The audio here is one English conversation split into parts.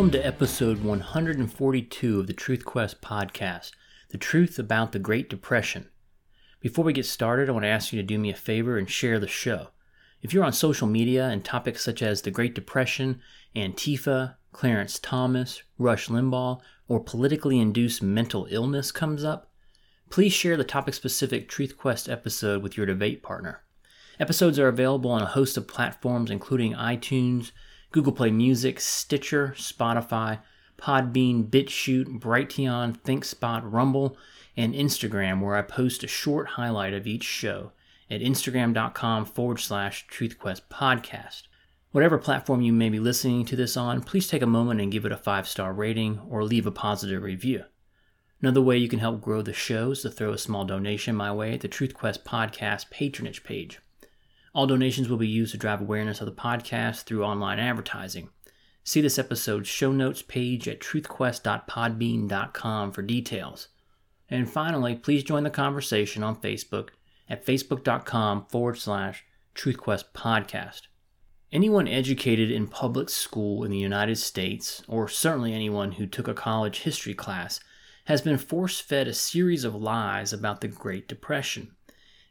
Welcome to episode 142 of the Truth Quest podcast, the truth about the Great Depression. Before we get started, I want to ask you to do me a favor and share the show. If you're on social media and topics such as the Great Depression, Antifa, Clarence Thomas, Rush Limbaugh, or politically induced mental illness comes up, please share the topic specific Truth Quest episode with your debate partner. Episodes are available on a host of platforms including iTunes, Google Play Music, Stitcher, Spotify, Podbean, BitChute, Brighteon, ThinkSpot, Rumble, and Instagram, where I post a short highlight of each show at instagram.com forward slash truthquest podcast. Whatever platform you may be listening to this on, please take a moment and give it a five star rating or leave a positive review. Another way you can help grow the show is to throw a small donation my way at the Truth Quest podcast patronage page. All donations will be used to drive awareness of the podcast through online advertising. See this episode's show notes page at truthquest.podbean.com for details. And finally, please join the conversation on Facebook at facebook.com forward slash truthquest podcast. Anyone educated in public school in the United States, or certainly anyone who took a college history class, has been force fed a series of lies about the Great Depression.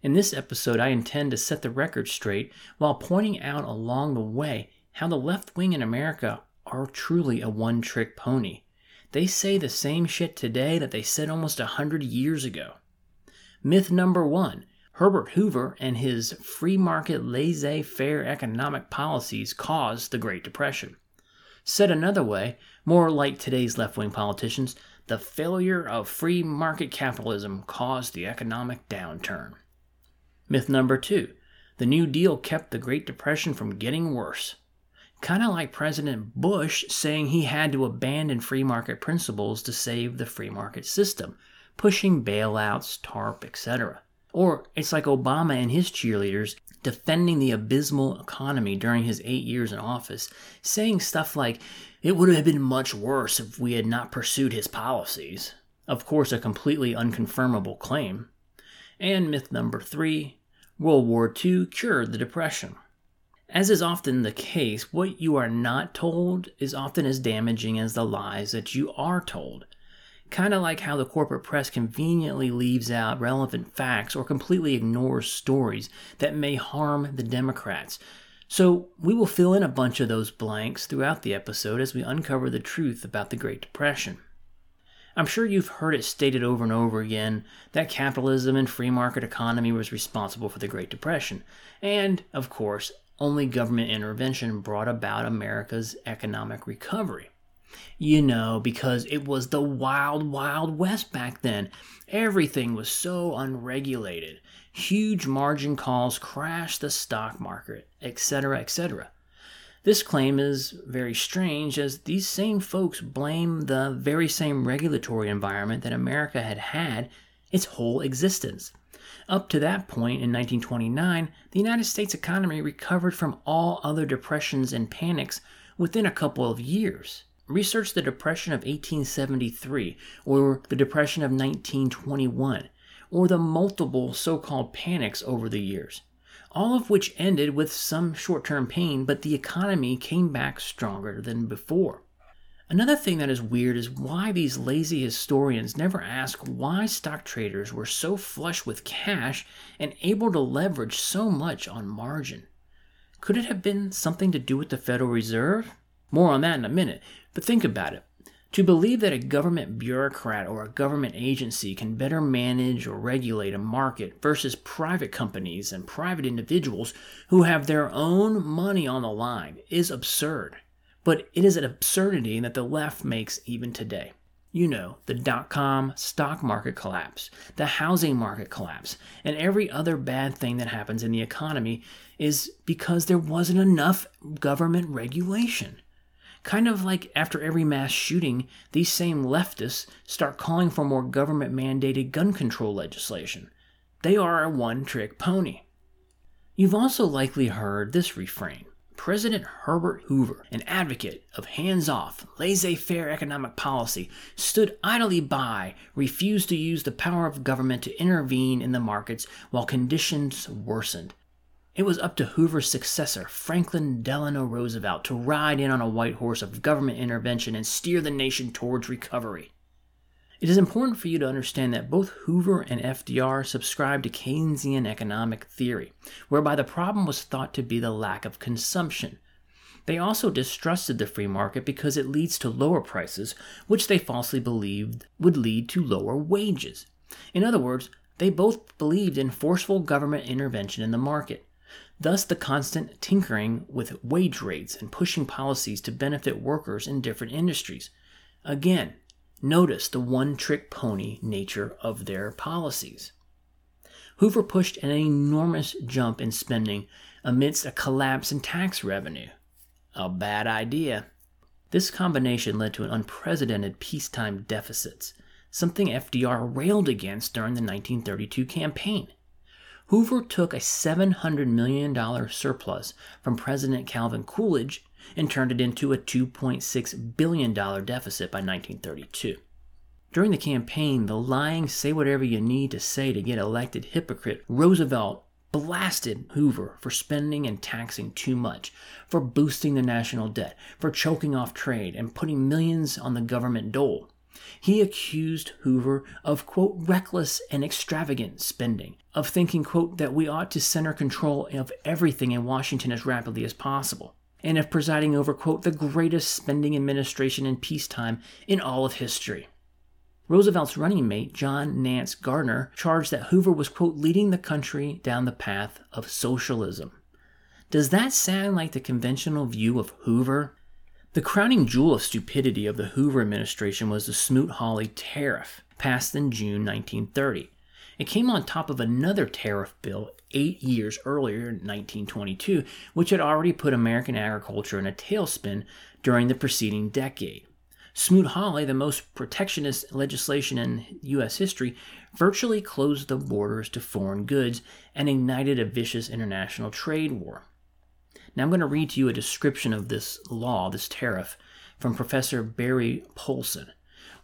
In this episode, I intend to set the record straight while pointing out along the way how the left wing in America are truly a one trick pony. They say the same shit today that they said almost a hundred years ago. Myth number one Herbert Hoover and his free market laissez faire economic policies caused the Great Depression. Said another way, more like today's left wing politicians, the failure of free market capitalism caused the economic downturn. Myth number two the New Deal kept the Great Depression from getting worse. Kind of like President Bush saying he had to abandon free market principles to save the free market system, pushing bailouts, TARP, etc. Or it's like Obama and his cheerleaders defending the abysmal economy during his eight years in office, saying stuff like, it would have been much worse if we had not pursued his policies. Of course, a completely unconfirmable claim. And myth number three World War II cured the Depression. As is often the case, what you are not told is often as damaging as the lies that you are told. Kind of like how the corporate press conveniently leaves out relevant facts or completely ignores stories that may harm the Democrats. So, we will fill in a bunch of those blanks throughout the episode as we uncover the truth about the Great Depression. I'm sure you've heard it stated over and over again that capitalism and free market economy was responsible for the Great Depression. And, of course, only government intervention brought about America's economic recovery. You know, because it was the wild, wild west back then. Everything was so unregulated. Huge margin calls crashed the stock market, etc., etc. This claim is very strange as these same folks blame the very same regulatory environment that America had had its whole existence. Up to that point in 1929, the United States economy recovered from all other depressions and panics within a couple of years. Research the Depression of 1873 or the Depression of 1921 or the multiple so called panics over the years all of which ended with some short term pain, but the economy came back stronger than before. Another thing that is weird is why these lazy historians never ask why stock traders were so flush with cash and able to leverage so much on margin. Could it have been something to do with the Federal Reserve? More on that in a minute, but think about it. To believe that a government bureaucrat or a government agency can better manage or regulate a market versus private companies and private individuals who have their own money on the line is absurd. But it is an absurdity that the left makes even today. You know, the dot com stock market collapse, the housing market collapse, and every other bad thing that happens in the economy is because there wasn't enough government regulation. Kind of like after every mass shooting, these same leftists start calling for more government mandated gun control legislation. They are a one trick pony. You've also likely heard this refrain President Herbert Hoover, an advocate of hands off, laissez faire economic policy, stood idly by, refused to use the power of government to intervene in the markets while conditions worsened. It was up to Hoover's successor, Franklin Delano Roosevelt, to ride in on a white horse of government intervention and steer the nation towards recovery. It is important for you to understand that both Hoover and FDR subscribed to Keynesian economic theory, whereby the problem was thought to be the lack of consumption. They also distrusted the free market because it leads to lower prices, which they falsely believed would lead to lower wages. In other words, they both believed in forceful government intervention in the market. Thus, the constant tinkering with wage rates and pushing policies to benefit workers in different industries. Again, Notice the one trick pony nature of their policies. Hoover pushed an enormous jump in spending amidst a collapse in tax revenue. A bad idea. This combination led to an unprecedented peacetime deficits, something FDR railed against during the 1932 campaign. Hoover took a $700 million surplus from President Calvin Coolidge and turned it into a $2.6 billion deficit by 1932. During the campaign, the lying, say whatever you need to say to get elected hypocrite Roosevelt blasted Hoover for spending and taxing too much, for boosting the national debt, for choking off trade, and putting millions on the government dole. He accused Hoover of, quote, reckless and extravagant spending, of thinking, quote, that we ought to center control of everything in Washington as rapidly as possible, and of presiding over, quote, the greatest spending administration in peacetime in all of history. Roosevelt's running mate, John Nance Garner, charged that Hoover was, quote, leading the country down the path of socialism. Does that sound like the conventional view of Hoover? The crowning jewel of stupidity of the Hoover administration was the Smoot Hawley tariff, passed in June 1930. It came on top of another tariff bill eight years earlier in 1922, which had already put American agriculture in a tailspin during the preceding decade. Smoot Hawley, the most protectionist legislation in U.S. history, virtually closed the borders to foreign goods and ignited a vicious international trade war. Now I'm going to read to you a description of this law, this tariff, from Professor Barry Poulson.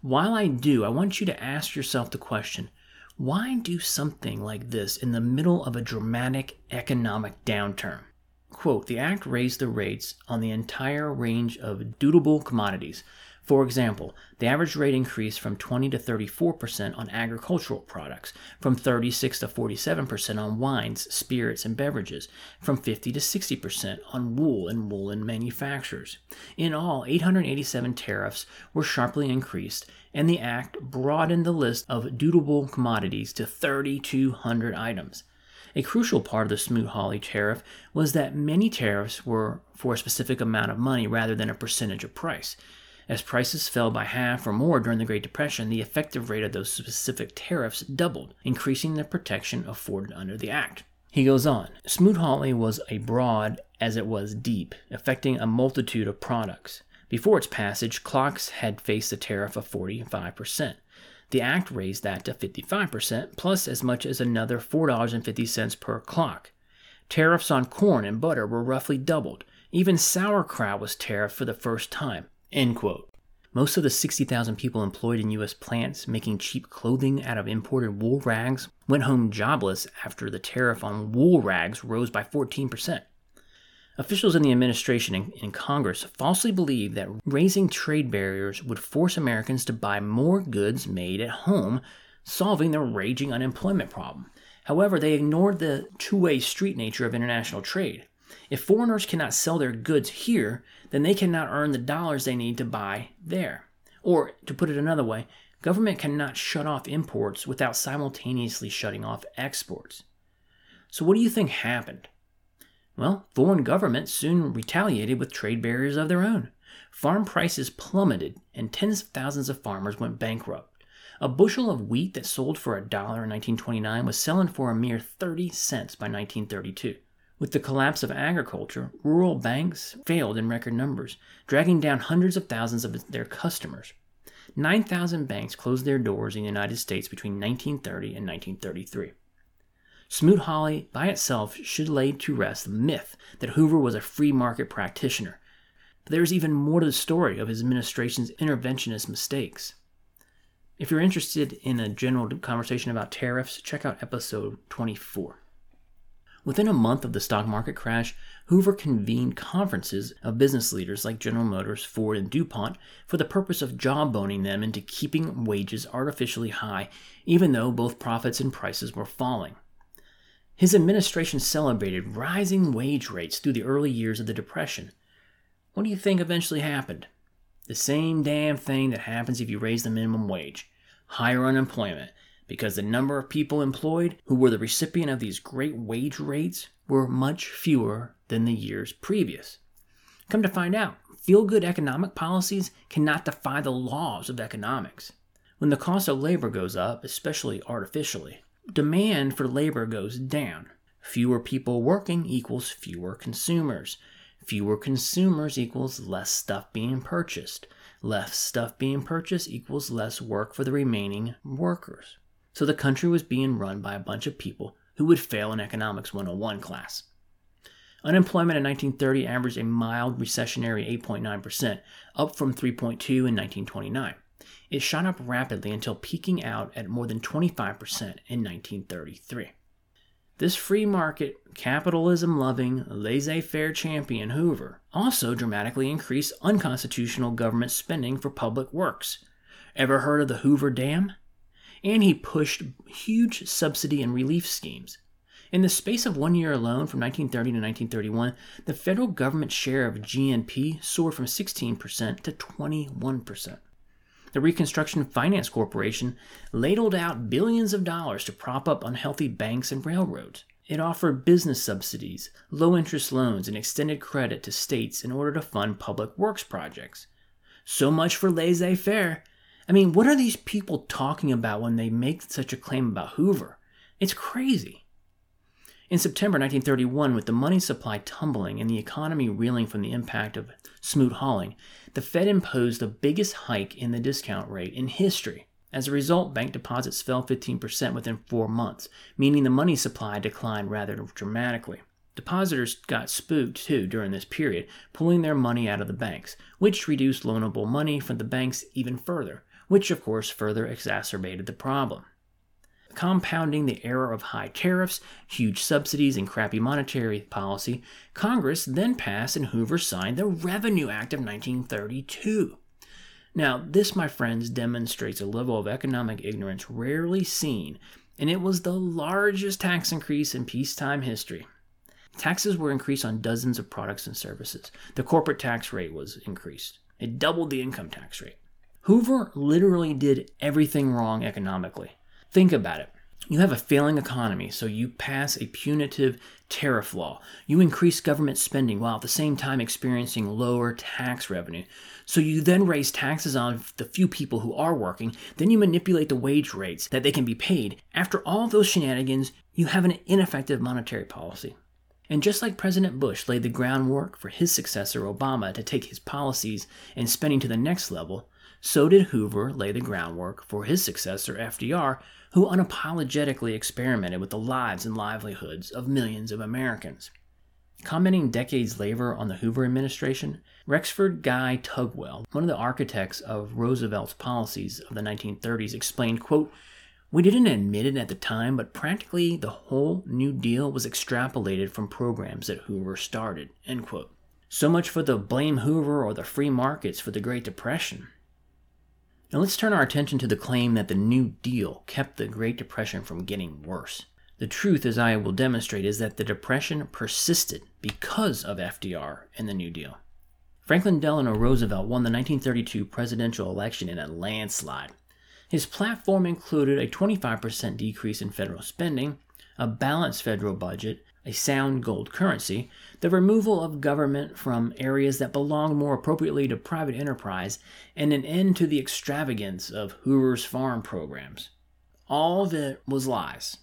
While I do, I want you to ask yourself the question why do something like this in the middle of a dramatic economic downturn? Quote, the act raised the rates on the entire range of dutiable commodities, for example, the average rate increased from 20 to 34% on agricultural products, from 36 to 47% on wines, spirits, and beverages, from 50 to 60% on wool and woolen manufacturers. In all, 887 tariffs were sharply increased, and the act broadened the list of dutiable commodities to 3,200 items. A crucial part of the Smoot Hawley tariff was that many tariffs were for a specific amount of money rather than a percentage of price. As prices fell by half or more during the Great Depression, the effective rate of those specific tariffs doubled, increasing the protection afforded under the Act. He goes on Smoot Hawley was a broad as it was deep, affecting a multitude of products. Before its passage, clocks had faced a tariff of 45%. The Act raised that to 55%, plus as much as another $4.50 per clock. Tariffs on corn and butter were roughly doubled. Even sauerkraut was tariffed for the first time. End quote. Most of the 60,000 people employed in U.S. plants making cheap clothing out of imported wool rags went home jobless after the tariff on wool rags rose by 14%. Officials in the administration and in Congress falsely believed that raising trade barriers would force Americans to buy more goods made at home, solving the raging unemployment problem. However, they ignored the two way street nature of international trade. If foreigners cannot sell their goods here, then they cannot earn the dollars they need to buy there. Or, to put it another way, government cannot shut off imports without simultaneously shutting off exports. So, what do you think happened? Well, foreign governments soon retaliated with trade barriers of their own. Farm prices plummeted, and tens of thousands of farmers went bankrupt. A bushel of wheat that sold for a dollar in 1929 was selling for a mere 30 cents by 1932. With the collapse of agriculture, rural banks failed in record numbers, dragging down hundreds of thousands of their customers. 9,000 banks closed their doors in the United States between 1930 and 1933. Smoot Hawley by itself should lay to rest the myth that Hoover was a free market practitioner. But there is even more to the story of his administration's interventionist mistakes. If you're interested in a general conversation about tariffs, check out episode 24. Within a month of the stock market crash, Hoover convened conferences of business leaders like General Motors, Ford, and DuPont for the purpose of jawboning them into keeping wages artificially high, even though both profits and prices were falling. His administration celebrated rising wage rates through the early years of the Depression. What do you think eventually happened? The same damn thing that happens if you raise the minimum wage higher unemployment, because the number of people employed who were the recipient of these great wage rates were much fewer than the years previous. Come to find out, feel good economic policies cannot defy the laws of economics. When the cost of labor goes up, especially artificially, demand for labor goes down. Fewer people working equals fewer consumers. Fewer consumers equals less stuff being purchased. Less stuff being purchased equals less work for the remaining workers. So the country was being run by a bunch of people who would fail an Economics 101 class. Unemployment in 1930 averaged a mild recessionary 8.9%, up from 3.2 in 1929. It shot up rapidly until peaking out at more than 25% in 1933. This free market, capitalism loving, laissez faire champion Hoover also dramatically increased unconstitutional government spending for public works. Ever heard of the Hoover Dam? And he pushed huge subsidy and relief schemes. In the space of one year alone, from 1930 to 1931, the federal government share of GNP soared from 16% to 21% the Reconstruction Finance Corporation ladled out billions of dollars to prop up unhealthy banks and railroads. It offered business subsidies, low interest loans, and extended credit to states in order to fund public works projects. So much for laissez faire. I mean, what are these people talking about when they make such a claim about Hoover? It's crazy. In September 1931, with the money supply tumbling and the economy reeling from the impact of Smoot-Hawley, the Fed imposed the biggest hike in the discount rate in history. As a result, bank deposits fell 15% within four months, meaning the money supply declined rather dramatically. Depositors got spooked too during this period, pulling their money out of the banks, which reduced loanable money from the banks even further, which of course further exacerbated the problem compounding the era of high tariffs, huge subsidies, and crappy monetary policy, Congress then passed and Hoover signed the Revenue Act of 1932. Now, this, my friends, demonstrates a level of economic ignorance rarely seen, and it was the largest tax increase in peacetime history. Taxes were increased on dozens of products and services. The corporate tax rate was increased. It doubled the income tax rate. Hoover literally did everything wrong economically. Think about it. You have a failing economy, so you pass a punitive tariff law. You increase government spending while at the same time experiencing lower tax revenue. So you then raise taxes on the few people who are working. Then you manipulate the wage rates that they can be paid. After all those shenanigans, you have an ineffective monetary policy. And just like President Bush laid the groundwork for his successor Obama to take his policies and spending to the next level, so did Hoover lay the groundwork for his successor FDR who unapologetically experimented with the lives and livelihoods of millions of Americans. Commenting decades later on the Hoover administration, Rexford Guy Tugwell, one of the architects of Roosevelt's policies of the 1930s, explained, quote, we didn't admit it at the time, but practically the whole New Deal was extrapolated from programs that Hoover started. End quote. So much for the blame Hoover or the free markets for the Great Depression. Now let's turn our attention to the claim that the New Deal kept the Great Depression from getting worse. The truth, as I will demonstrate, is that the Depression persisted because of FDR and the New Deal. Franklin Delano Roosevelt won the 1932 presidential election in a landslide. His platform included a 25% decrease in federal spending, a balanced federal budget, a sound gold currency, the removal of government from areas that belong more appropriately to private enterprise, and an end to the extravagance of Hoover's farm programs. All of it was lies.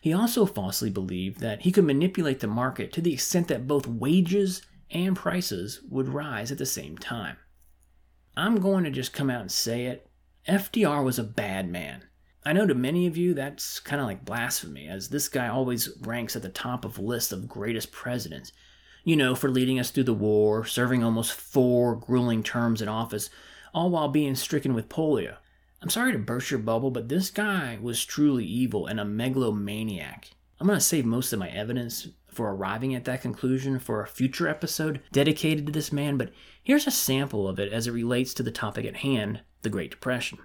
He also falsely believed that he could manipulate the market to the extent that both wages and prices would rise at the same time. I'm going to just come out and say it. FDR was a bad man. I know to many of you that's kind of like blasphemy, as this guy always ranks at the top of lists of greatest presidents. You know, for leading us through the war, serving almost four grueling terms in office, all while being stricken with polio. I'm sorry to burst your bubble, but this guy was truly evil and a megalomaniac. I'm going to save most of my evidence for arriving at that conclusion for a future episode dedicated to this man, but here's a sample of it as it relates to the topic at hand the Great Depression.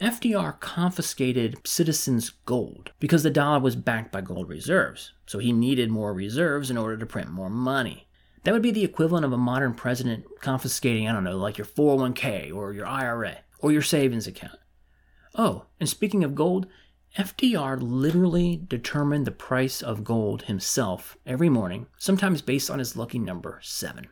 FDR confiscated citizens' gold because the dollar was backed by gold reserves, so he needed more reserves in order to print more money. That would be the equivalent of a modern president confiscating, I don't know, like your 401k or your IRA or your savings account. Oh, and speaking of gold, FDR literally determined the price of gold himself every morning, sometimes based on his lucky number 7.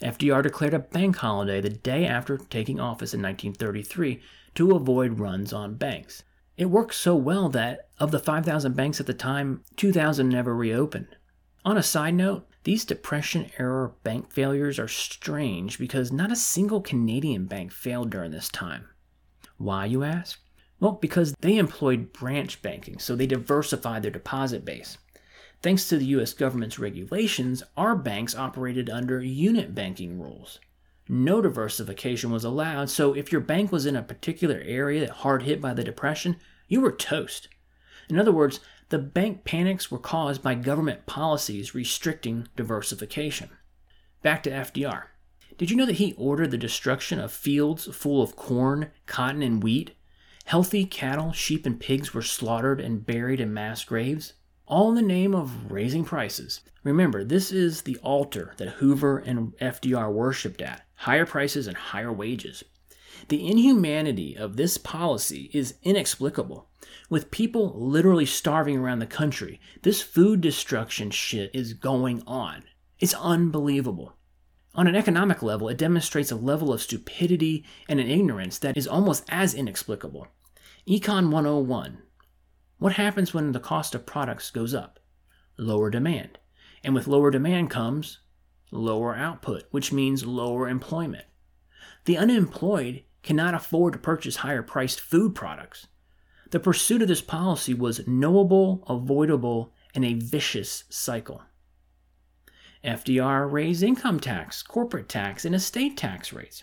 FDR declared a bank holiday the day after taking office in 1933 to avoid runs on banks. It worked so well that, of the 5,000 banks at the time, 2,000 never reopened. On a side note, these Depression era bank failures are strange because not a single Canadian bank failed during this time. Why, you ask? Well, because they employed branch banking, so they diversified their deposit base. Thanks to the US government's regulations, our banks operated under unit banking rules no diversification was allowed, so if your bank was in a particular area hard hit by the Depression, you were toast. In other words, the bank panics were caused by government policies restricting diversification. Back to FDR. Did you know that he ordered the destruction of fields full of corn, cotton, and wheat? Healthy cattle, sheep, and pigs were slaughtered and buried in mass graves, all in the name of raising prices. Remember, this is the altar that Hoover and FDR worshipped at higher prices and higher wages. The inhumanity of this policy is inexplicable. With people literally starving around the country, this food destruction shit is going on. It's unbelievable. On an economic level, it demonstrates a level of stupidity and an ignorance that is almost as inexplicable. Econ 101 What happens when the cost of products goes up? Lower demand. And with lower demand comes lower output, which means lower employment. The unemployed cannot afford to purchase higher priced food products. The pursuit of this policy was knowable, avoidable, and a vicious cycle. FDR raised income tax, corporate tax, and estate tax rates.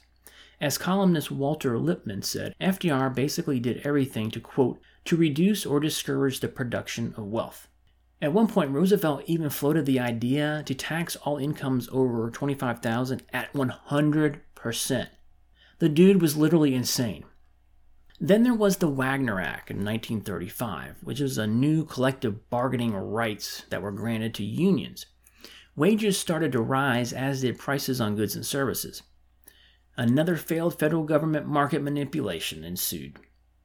As columnist Walter Lippmann said, FDR basically did everything to quote, to reduce or discourage the production of wealth. At one point, Roosevelt even floated the idea to tax all incomes over 25,000 at 100%. The dude was literally insane. Then there was the Wagner Act in 1935, which was a new collective bargaining rights that were granted to unions. Wages started to rise, as did prices on goods and services. Another failed federal government market manipulation ensued.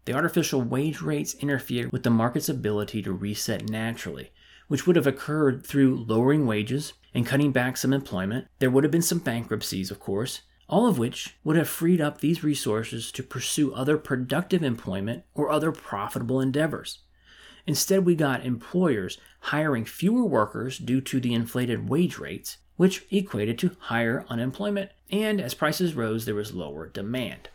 The artificial wage rates interfered with the market's ability to reset naturally, which would have occurred through lowering wages and cutting back some employment. There would have been some bankruptcies, of course, all of which would have freed up these resources to pursue other productive employment or other profitable endeavors. Instead, we got employers hiring fewer workers due to the inflated wage rates, which equated to higher unemployment, and as prices rose, there was lower demand.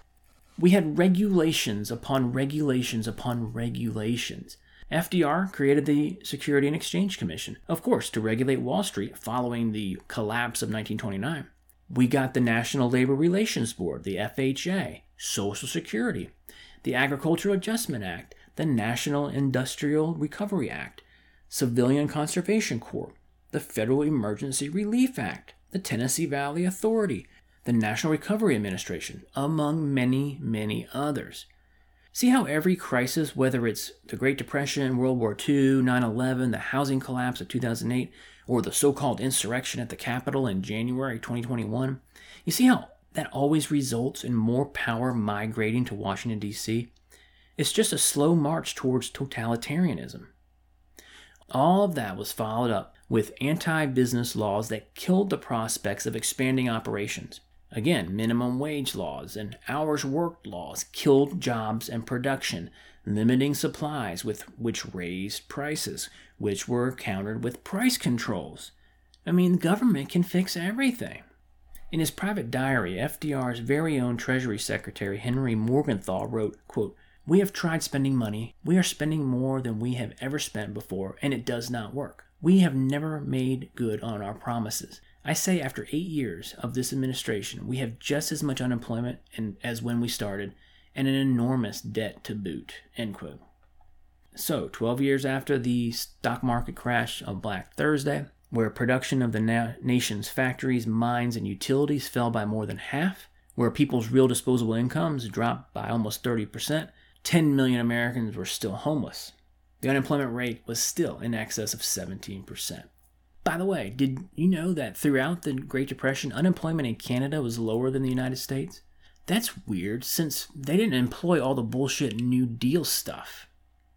We had regulations upon regulations upon regulations FDR created the Security and Exchange Commission, of course, to regulate Wall Street following the collapse of 1929. We got the National Labor Relations Board, the FHA, Social Security, the Agricultural Adjustment Act, the National Industrial Recovery Act, Civilian Conservation Corps, the Federal Emergency Relief Act, the Tennessee Valley Authority, the National Recovery Administration, among many, many others. See how every crisis, whether it's the Great Depression, World War II, 9 11, the housing collapse of 2008, or the so called insurrection at the Capitol in January 2021, you see how that always results in more power migrating to Washington, D.C.? It's just a slow march towards totalitarianism. All of that was followed up with anti business laws that killed the prospects of expanding operations. Again, minimum wage laws and hours worked laws killed jobs and production, limiting supplies with which raised prices, which were countered with price controls. I mean, government can fix everything. In his private diary, FDR's very own Treasury Secretary Henry Morgenthau wrote, quote, We have tried spending money. We are spending more than we have ever spent before, and it does not work. We have never made good on our promises. I say after eight years of this administration, we have just as much unemployment as when we started, and an enormous debt to boot. End quote. So, 12 years after the stock market crash of Black Thursday, where production of the na- nation's factories, mines, and utilities fell by more than half, where people's real disposable incomes dropped by almost 30%, 10 million Americans were still homeless. The unemployment rate was still in excess of 17%. By the way, did you know that throughout the Great Depression, unemployment in Canada was lower than the United States? That's weird since they didn't employ all the bullshit New Deal stuff.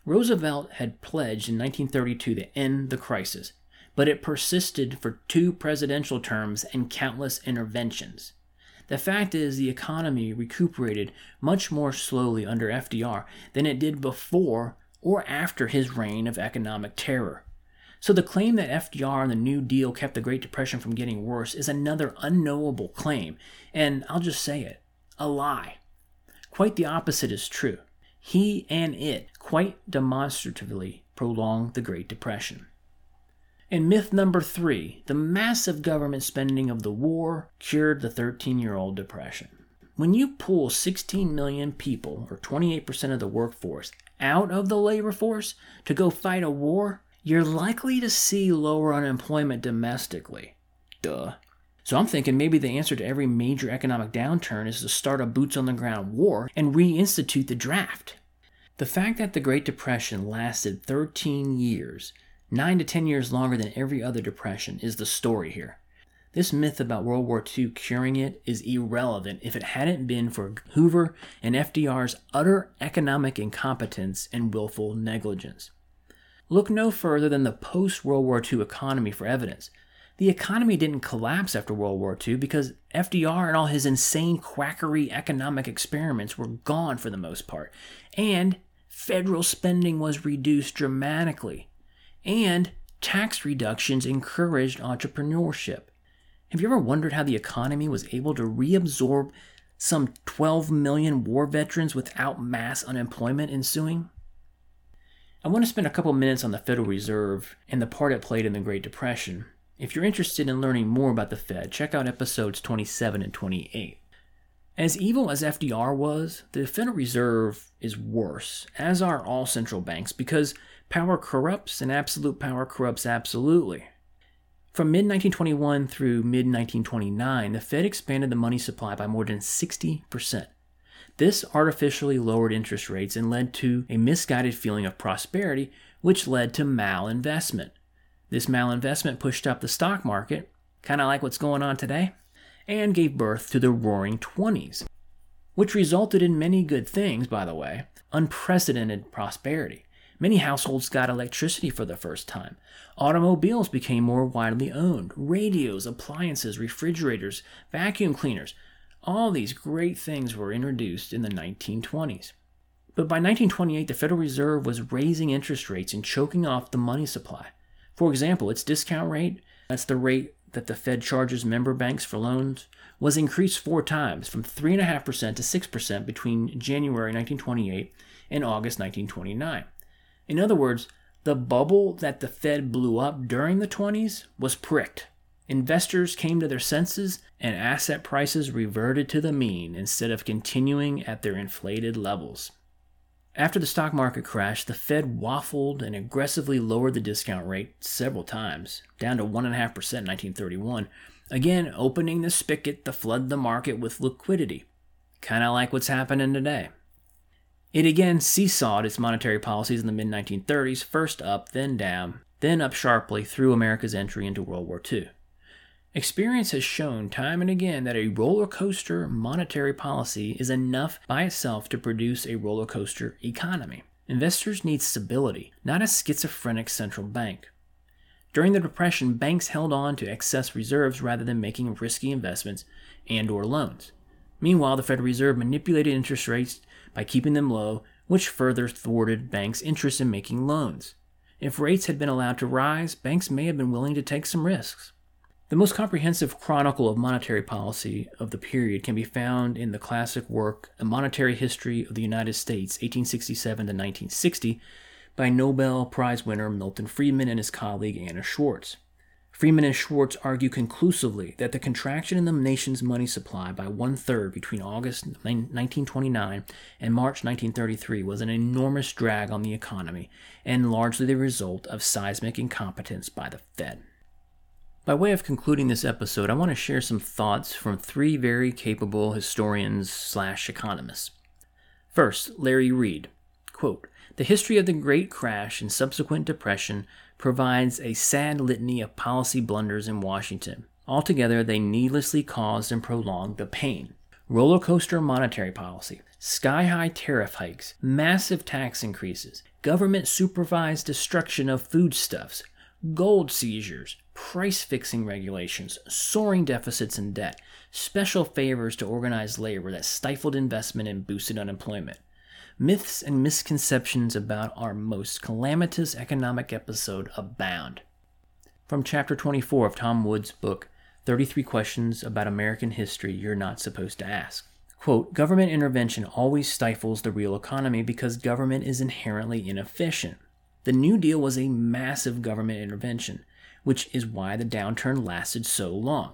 Roosevelt had pledged in 1932 to end the crisis, but it persisted for two presidential terms and countless interventions. The fact is, the economy recuperated much more slowly under FDR than it did before or after his reign of economic terror. So the claim that FDR and the New Deal kept the Great Depression from getting worse is another unknowable claim, and I'll just say it a lie. Quite the opposite is true. He and it quite demonstratively prolonged the Great Depression. And myth number three the massive government spending of the war cured the 13 year old depression. When you pull 16 million people, or 28% of the workforce, out of the labor force to go fight a war, you're likely to see lower unemployment domestically. Duh. So I'm thinking maybe the answer to every major economic downturn is to start a boots on the ground war and reinstitute the draft. The fact that the Great Depression lasted 13 years, 9 to 10 years longer than every other depression, is the story here. This myth about World War II curing it is irrelevant if it hadn't been for Hoover and FDR's utter economic incompetence and willful negligence. Look no further than the post World War II economy for evidence. The economy didn't collapse after World War II because FDR and all his insane quackery economic experiments were gone for the most part, and federal spending was reduced dramatically, and tax reductions encouraged entrepreneurship. Have you ever wondered how the economy was able to reabsorb some 12 million war veterans without mass unemployment ensuing? I want to spend a couple minutes on the Federal Reserve and the part it played in the Great Depression. If you're interested in learning more about the Fed, check out episodes 27 and 28. As evil as FDR was, the Federal Reserve is worse, as are all central banks, because power corrupts and absolute power corrupts absolutely. From mid 1921 through mid 1929, the Fed expanded the money supply by more than 60%. This artificially lowered interest rates and led to a misguided feeling of prosperity, which led to malinvestment. This malinvestment pushed up the stock market, kind of like what's going on today, and gave birth to the roaring 20s, which resulted in many good things, by the way unprecedented prosperity. Many households got electricity for the first time. Automobiles became more widely owned. Radios, appliances, refrigerators, vacuum cleaners, all these great things were introduced in the 1920s. But by 1928, the Federal Reserve was raising interest rates and choking off the money supply. For example, its discount rate, that's the rate that the Fed charges member banks for loans, was increased four times from 3.5% to 6% between January 1928 and August 1929. In other words, the bubble that the Fed blew up during the 20s was pricked. Investors came to their senses and asset prices reverted to the mean instead of continuing at their inflated levels. After the stock market crashed, the Fed waffled and aggressively lowered the discount rate several times, down to 1.5% in 1931, again opening the spigot to flood the market with liquidity, kind of like what's happening today. It again seesawed its monetary policies in the mid 1930s, first up, then down, then up sharply through America's entry into World War II. Experience has shown time and again that a roller coaster monetary policy is enough by itself to produce a roller coaster economy. Investors need stability, not a schizophrenic central bank. During the depression, banks held on to excess reserves rather than making risky investments and or loans. Meanwhile, the Federal Reserve manipulated interest rates by keeping them low, which further thwarted banks' interest in making loans. If rates had been allowed to rise, banks may have been willing to take some risks. The most comprehensive chronicle of monetary policy of the period can be found in the classic work A Monetary History of the United States, 1867 to 1960, by Nobel Prize winner Milton Friedman and his colleague Anna Schwartz. Friedman and Schwartz argue conclusively that the contraction in the nation's money supply by one third between August 1929 and March 1933 was an enormous drag on the economy and largely the result of seismic incompetence by the Fed. By way of concluding this episode, I want to share some thoughts from three very capable historians slash economists. First, Larry Reed. Quote, the history of the Great Crash and subsequent depression provides a sad litany of policy blunders in Washington. Altogether, they needlessly caused and prolonged the pain. Roller coaster monetary policy, sky high tariff hikes, massive tax increases, government supervised destruction of foodstuffs, gold seizures, price fixing regulations, soaring deficits and debt, special favors to organized labor that stifled investment and boosted unemployment. Myths and misconceptions about our most calamitous economic episode abound. From chapter 24 of Tom Woods' book, 33 Questions About American History You're Not Supposed to Ask. Quote, government intervention always stifles the real economy because government is inherently inefficient. The New Deal was a massive government intervention, which is why the downturn lasted so long.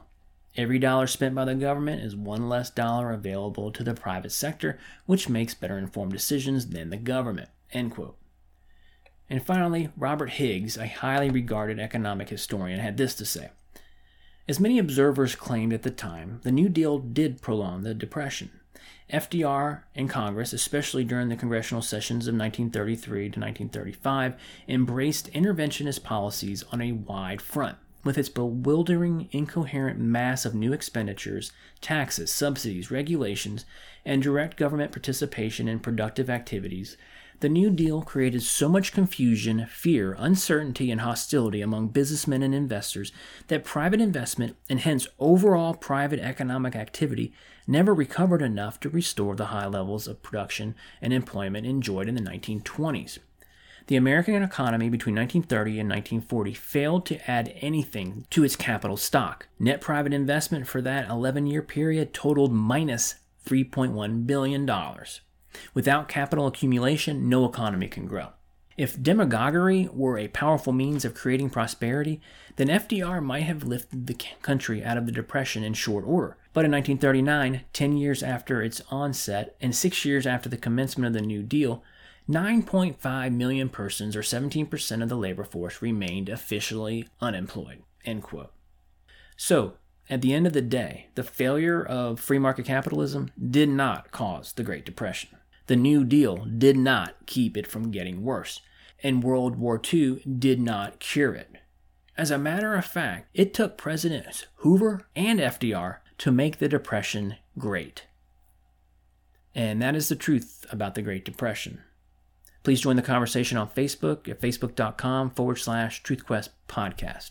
Every dollar spent by the government is one less dollar available to the private sector, which makes better informed decisions than the government. End quote. And finally, Robert Higgs, a highly regarded economic historian, had this to say. As many observers claimed at the time, the New Deal did prolong the Depression. FDR and Congress, especially during the congressional sessions of 1933 to 1935, embraced interventionist policies on a wide front. With its bewildering, incoherent mass of new expenditures, taxes, subsidies, regulations, and direct government participation in productive activities, the New Deal created so much confusion, fear, uncertainty, and hostility among businessmen and investors that private investment, and hence overall private economic activity, never recovered enough to restore the high levels of production and employment enjoyed in the 1920s. The American economy between 1930 and 1940 failed to add anything to its capital stock. Net private investment for that 11 year period totaled minus $3.1 billion. Without capital accumulation, no economy can grow. If demagoguery were a powerful means of creating prosperity, then FDR might have lifted the country out of the Depression in short order. But in 1939, 10 years after its onset and six years after the commencement of the New Deal, 9.5 million persons, or 17% of the labor force, remained officially unemployed. End quote. So, at the end of the day, the failure of free market capitalism did not cause the Great Depression. The New Deal did not keep it from getting worse, and World War II did not cure it. As a matter of fact, it took Presidents Hoover and FDR to make the Depression great. And that is the truth about the Great Depression. Please join the conversation on Facebook at facebook.com forward slash truthquest podcast.